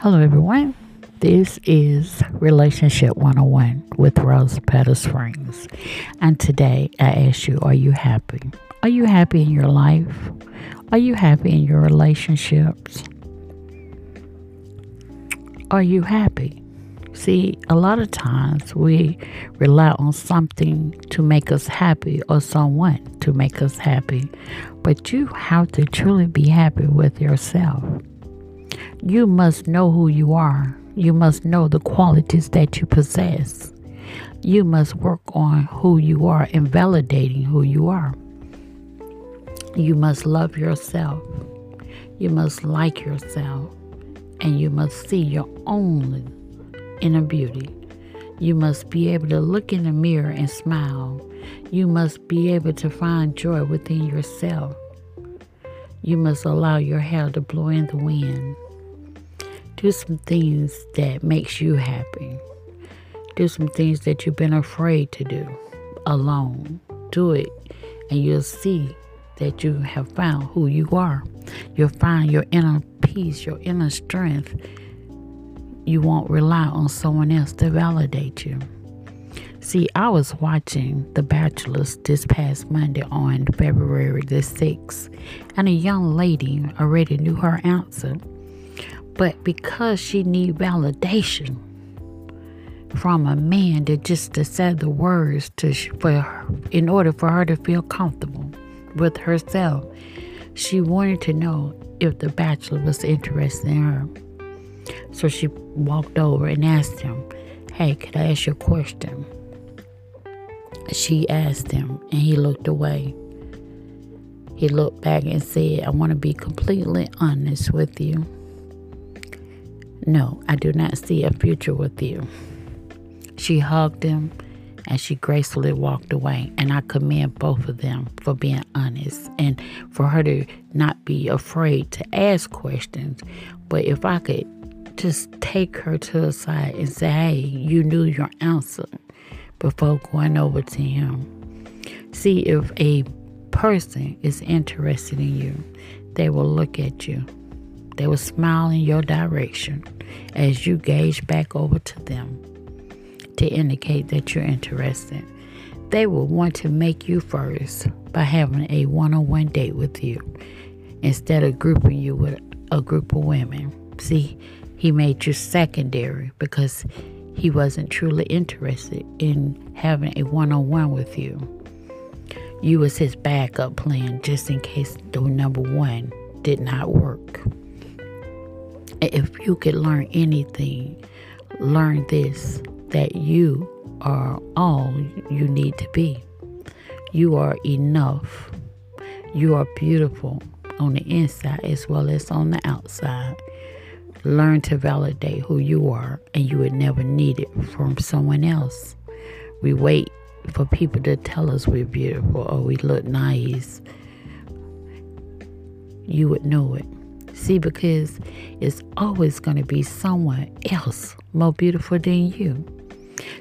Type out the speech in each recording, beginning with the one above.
Hello, everyone. This is Relationship 101 with Rose Petal Springs. And today I ask you, are you happy? Are you happy in your life? Are you happy in your relationships? Are you happy? See, a lot of times we rely on something to make us happy or someone to make us happy, but you have to truly be happy with yourself. You must know who you are. You must know the qualities that you possess. You must work on who you are and validating who you are. You must love yourself. You must like yourself. And you must see your own inner beauty. You must be able to look in the mirror and smile. You must be able to find joy within yourself. You must allow your hair to blow in the wind. Do some things that makes you happy. Do some things that you've been afraid to do alone. Do it and you'll see that you have found who you are. You'll find your inner peace, your inner strength. You won't rely on someone else to validate you. See, I was watching The Bachelors this past Monday on February the 6th, and a young lady already knew her answer. But because she need validation from a man that just to say the words to for her, in order for her to feel comfortable with herself, she wanted to know if the bachelor was interested in her. So she walked over and asked him, "Hey, could I ask you a question?" She asked him, and he looked away. He looked back and said, I want to be completely honest with you. No, I do not see a future with you. She hugged him and she gracefully walked away. And I commend both of them for being honest and for her to not be afraid to ask questions. But if I could just take her to the side and say, hey, you knew your answer before going over to him. See if a person is interested in you, they will look at you they will smile in your direction as you gauge back over to them to indicate that you're interested. They will want to make you first by having a one on one date with you instead of grouping you with a group of women. See, he made you secondary because he wasn't truly interested in having a one on one with you. You was his backup plan just in case the number one did not work. If you could learn anything, learn this that you are all you need to be. You are enough. You are beautiful on the inside as well as on the outside. Learn to validate who you are, and you would never need it from someone else. We wait for people to tell us we're beautiful or we look nice. You would know it. See, because it's always going to be someone else more beautiful than you.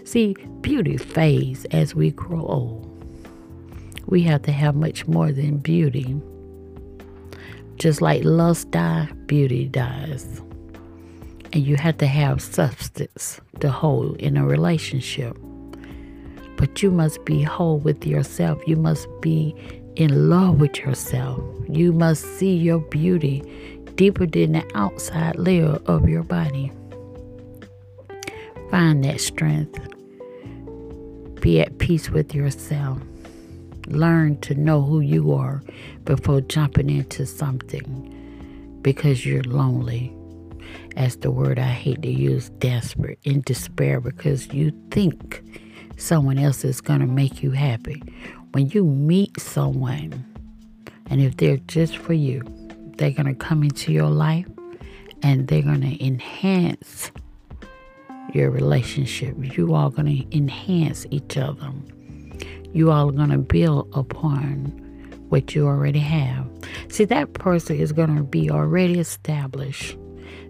See, beauty fades as we grow old. We have to have much more than beauty. Just like lust dies, beauty dies. And you have to have substance to hold in a relationship. But you must be whole with yourself. You must be in love with yourself. You must see your beauty deeper than the outside layer of your body. Find that strength. Be at peace with yourself. Learn to know who you are before jumping into something because you're lonely. As the word I hate to use, desperate, in despair because you think someone else is going to make you happy. When you meet someone, and if they're just for you, they're going to come into your life and they're going to enhance your relationship. You are going to enhance each other. You all are going to build upon what you already have. See, that person is going to be already established.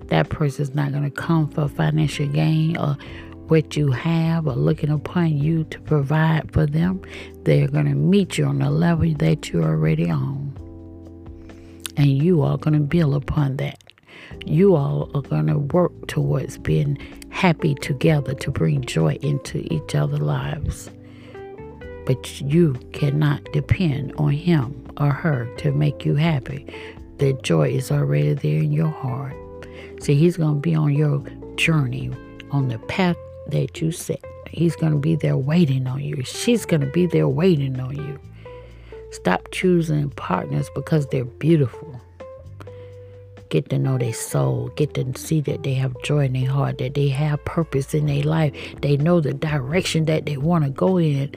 That person is not going to come for financial gain or what you have or looking upon you to provide for them. They're going to meet you on the level that you're already on and you are going to build upon that. You all are going to work towards being happy together to bring joy into each other's lives. But you cannot depend on him or her to make you happy. The joy is already there in your heart. See, he's going to be on your journey, on the path that you set. He's going to be there waiting on you. She's going to be there waiting on you. Stop choosing partners because they're beautiful. Get to know their soul. Get to see that they have joy in their heart, that they have purpose in their life. They know the direction that they want to go in.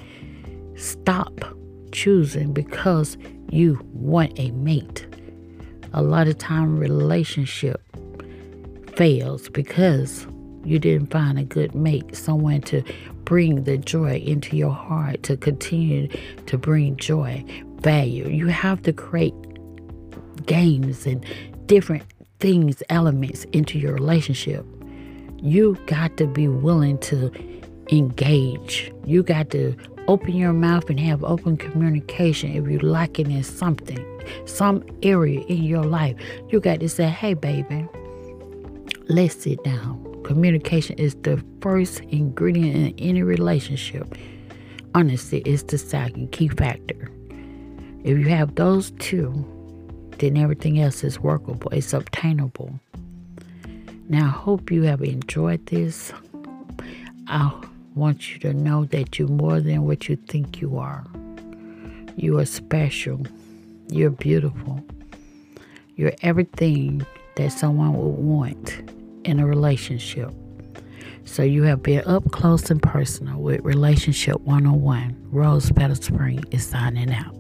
Stop choosing because you want a mate. A lot of time relationship fails because you didn't find a good mate, someone to bring the joy into your heart, to continue to bring joy, value. You have to create games and different things, elements into your relationship. You got to be willing to engage. You got to open your mouth and have open communication if you're lacking in something, some area in your life. You got to say, hey, baby, let's sit down. Communication is the first ingredient in any relationship. Honesty is the second key factor. If you have those two, then everything else is workable, it's obtainable. Now, I hope you have enjoyed this. I want you to know that you're more than what you think you are. You are special. You're beautiful. You're everything that someone would want in a relationship. So you have been up close and personal with Relationship 101. Rose Petal Spring is signing out.